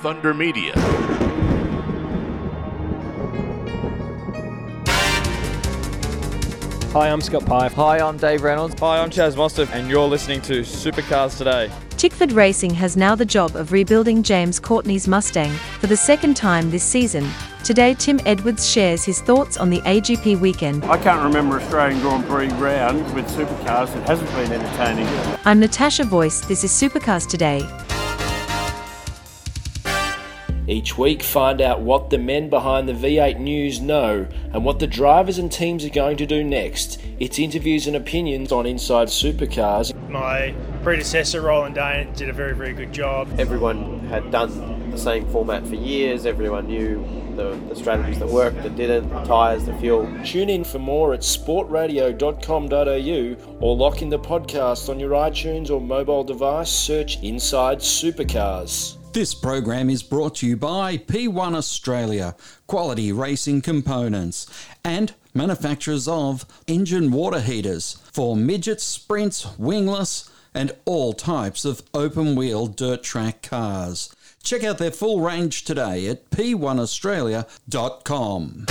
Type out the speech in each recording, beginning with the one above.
Thunder Media. Hi, I'm Scott Pye. Hi, I'm Dave Reynolds. Hi, I'm Chaz Mostert, and you're listening to Supercars Today. Tickford Racing has now the job of rebuilding James Courtney's Mustang for the second time this season. Today, Tim Edwards shares his thoughts on the AGP weekend. I can't remember Australian Grand Prix round with supercars that hasn't been entertaining. I'm Natasha Voice. This is Supercars Today. Each week, find out what the men behind the V8 News know and what the drivers and teams are going to do next. It's interviews and opinions on Inside Supercars. My predecessor, Roland Dane, did a very, very good job. Everyone had done the same format for years, everyone knew the, the strategies that worked, that didn't, the tyres, the fuel. Tune in for more at sportradio.com.au or lock in the podcast on your iTunes or mobile device. Search Inside Supercars. This program is brought to you by P1 Australia, quality racing components, and manufacturers of engine water heaters for midgets, sprints, wingless, and all types of open wheel dirt track cars. Check out their full range today at p1australia.com.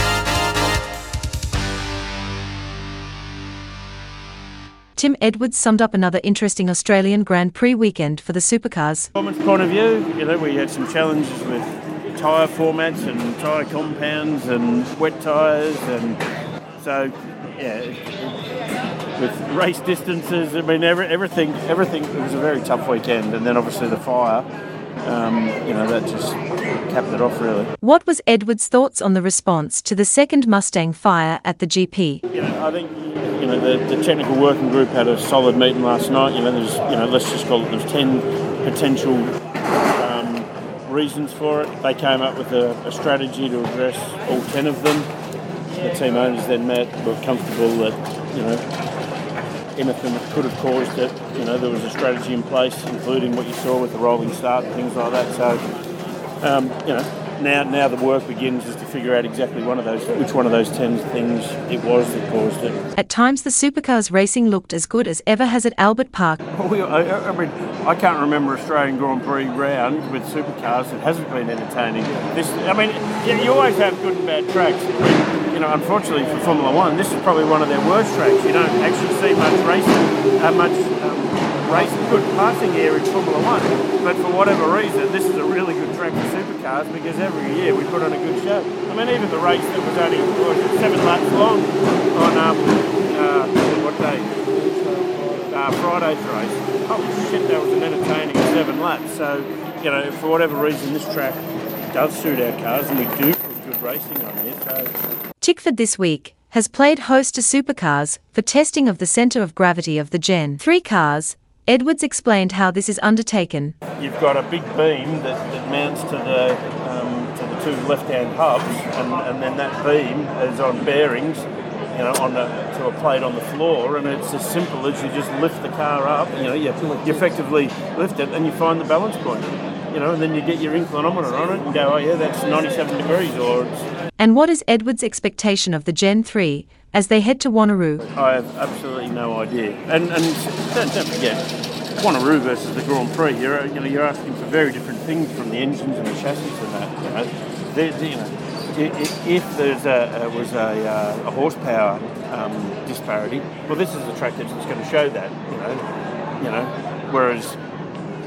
Tim Edwards summed up another interesting Australian Grand Prix weekend for the supercars. Performance point of view, you know, we had some challenges with tyre formats and tyre compounds and wet tyres, and so yeah, with race distances. I mean, every, everything, everything. It was a very tough weekend, and then obviously the fire. Um, you know, that just capped it off really. What was Edwards' thoughts on the response to the second Mustang fire at the GP? You know, I think you know the, the technical working group had a solid meeting last night. You know, there's you know let's just call it there's ten potential um, reasons for it. They came up with a, a strategy to address all ten of them. The team owners then met, were comfortable that you know anything that could have caused it. You know, there was a strategy in place, including what you saw with the rolling start and things like that. So, um, you know, now now the work begins is to figure out exactly one of those, which one of those ten things it was that caused it. At times, the supercars racing looked as good as ever has at Albert Park. We, I, I mean, I can't remember Australian Grand Prix round with supercars that hasn't been entertaining. This, I mean, you, you always have good and bad tracks. You know, unfortunately for Formula One, this is probably one of their worst tracks. You don't actually see much racing, uh, much um, race, good passing here in Formula One. But for whatever reason, this is a really good track for supercars because every year we put on a good show. I mean, even the race that was only seven laps long on um, uh, what day? Uh, Friday's race. Holy shit, that was an entertaining seven laps. So, you know, for whatever reason, this track does suit our cars, and we do put good racing on here. So. Tickford this week has played host to supercars for testing of the centre of gravity of the Gen 3 cars. Edwards explained how this is undertaken. You've got a big beam that, that mounts to the um, to the two left-hand hubs, and, and then that beam is on bearings, you know, on a, to a plate on the floor, and it's as simple as you just lift the car up. You know, you, you effectively lift it, and you find the balance point. You know, and then you get your inclinometer on it and go, oh yeah, that's 97 degrees, or it's And what is Edwards' expectation of the Gen 3 as they head to Wanneroo? I have absolutely no idea. And and don't, don't forget, Wanneroo versus the Grand Prix. You're you know you're asking for very different things from the engines and the chassis and that. You know, They- they- you know i- i- if there's a uh, was a, uh, a horsepower um, disparity, well, this is the track that's going to show that. You know, you know, whereas.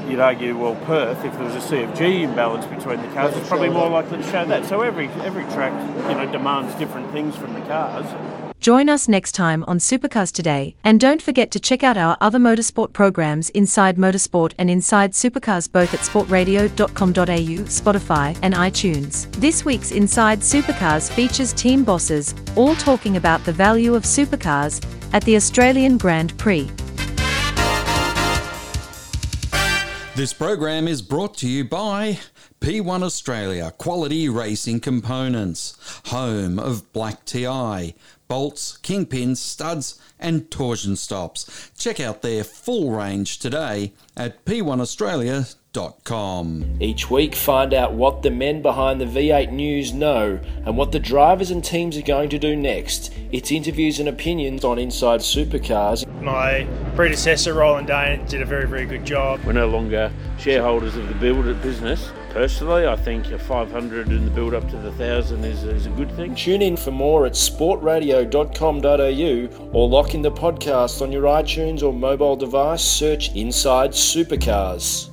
You'd argue, well, Perth, if there was a CFG imbalance between the cars, it's probably more likely to show that. So every every track, you know, demands different things from the cars. Join us next time on Supercars Today, and don't forget to check out our other motorsport programs Inside Motorsport and Inside Supercars both at sportradio.com.au, Spotify, and iTunes. This week's Inside Supercars features team bosses, all talking about the value of supercars at the Australian Grand Prix. This program is brought to you by P1 Australia Quality Racing Components, home of Black TI, bolts, kingpins, studs, and torsion stops. Check out their full range today at p1australia.com. Each week, find out what the men behind the V8 News know and what the drivers and teams are going to do next. It's interviews and opinions on Inside Supercars. My predecessor, Roland Dane, did a very, very good job. We're no longer shareholders of the build at business. Personally, I think a 500 in the build up to the 1,000 is, is a good thing. Tune in for more at sportradio.com.au or lock in the podcast on your iTunes or mobile device. Search Inside Supercars.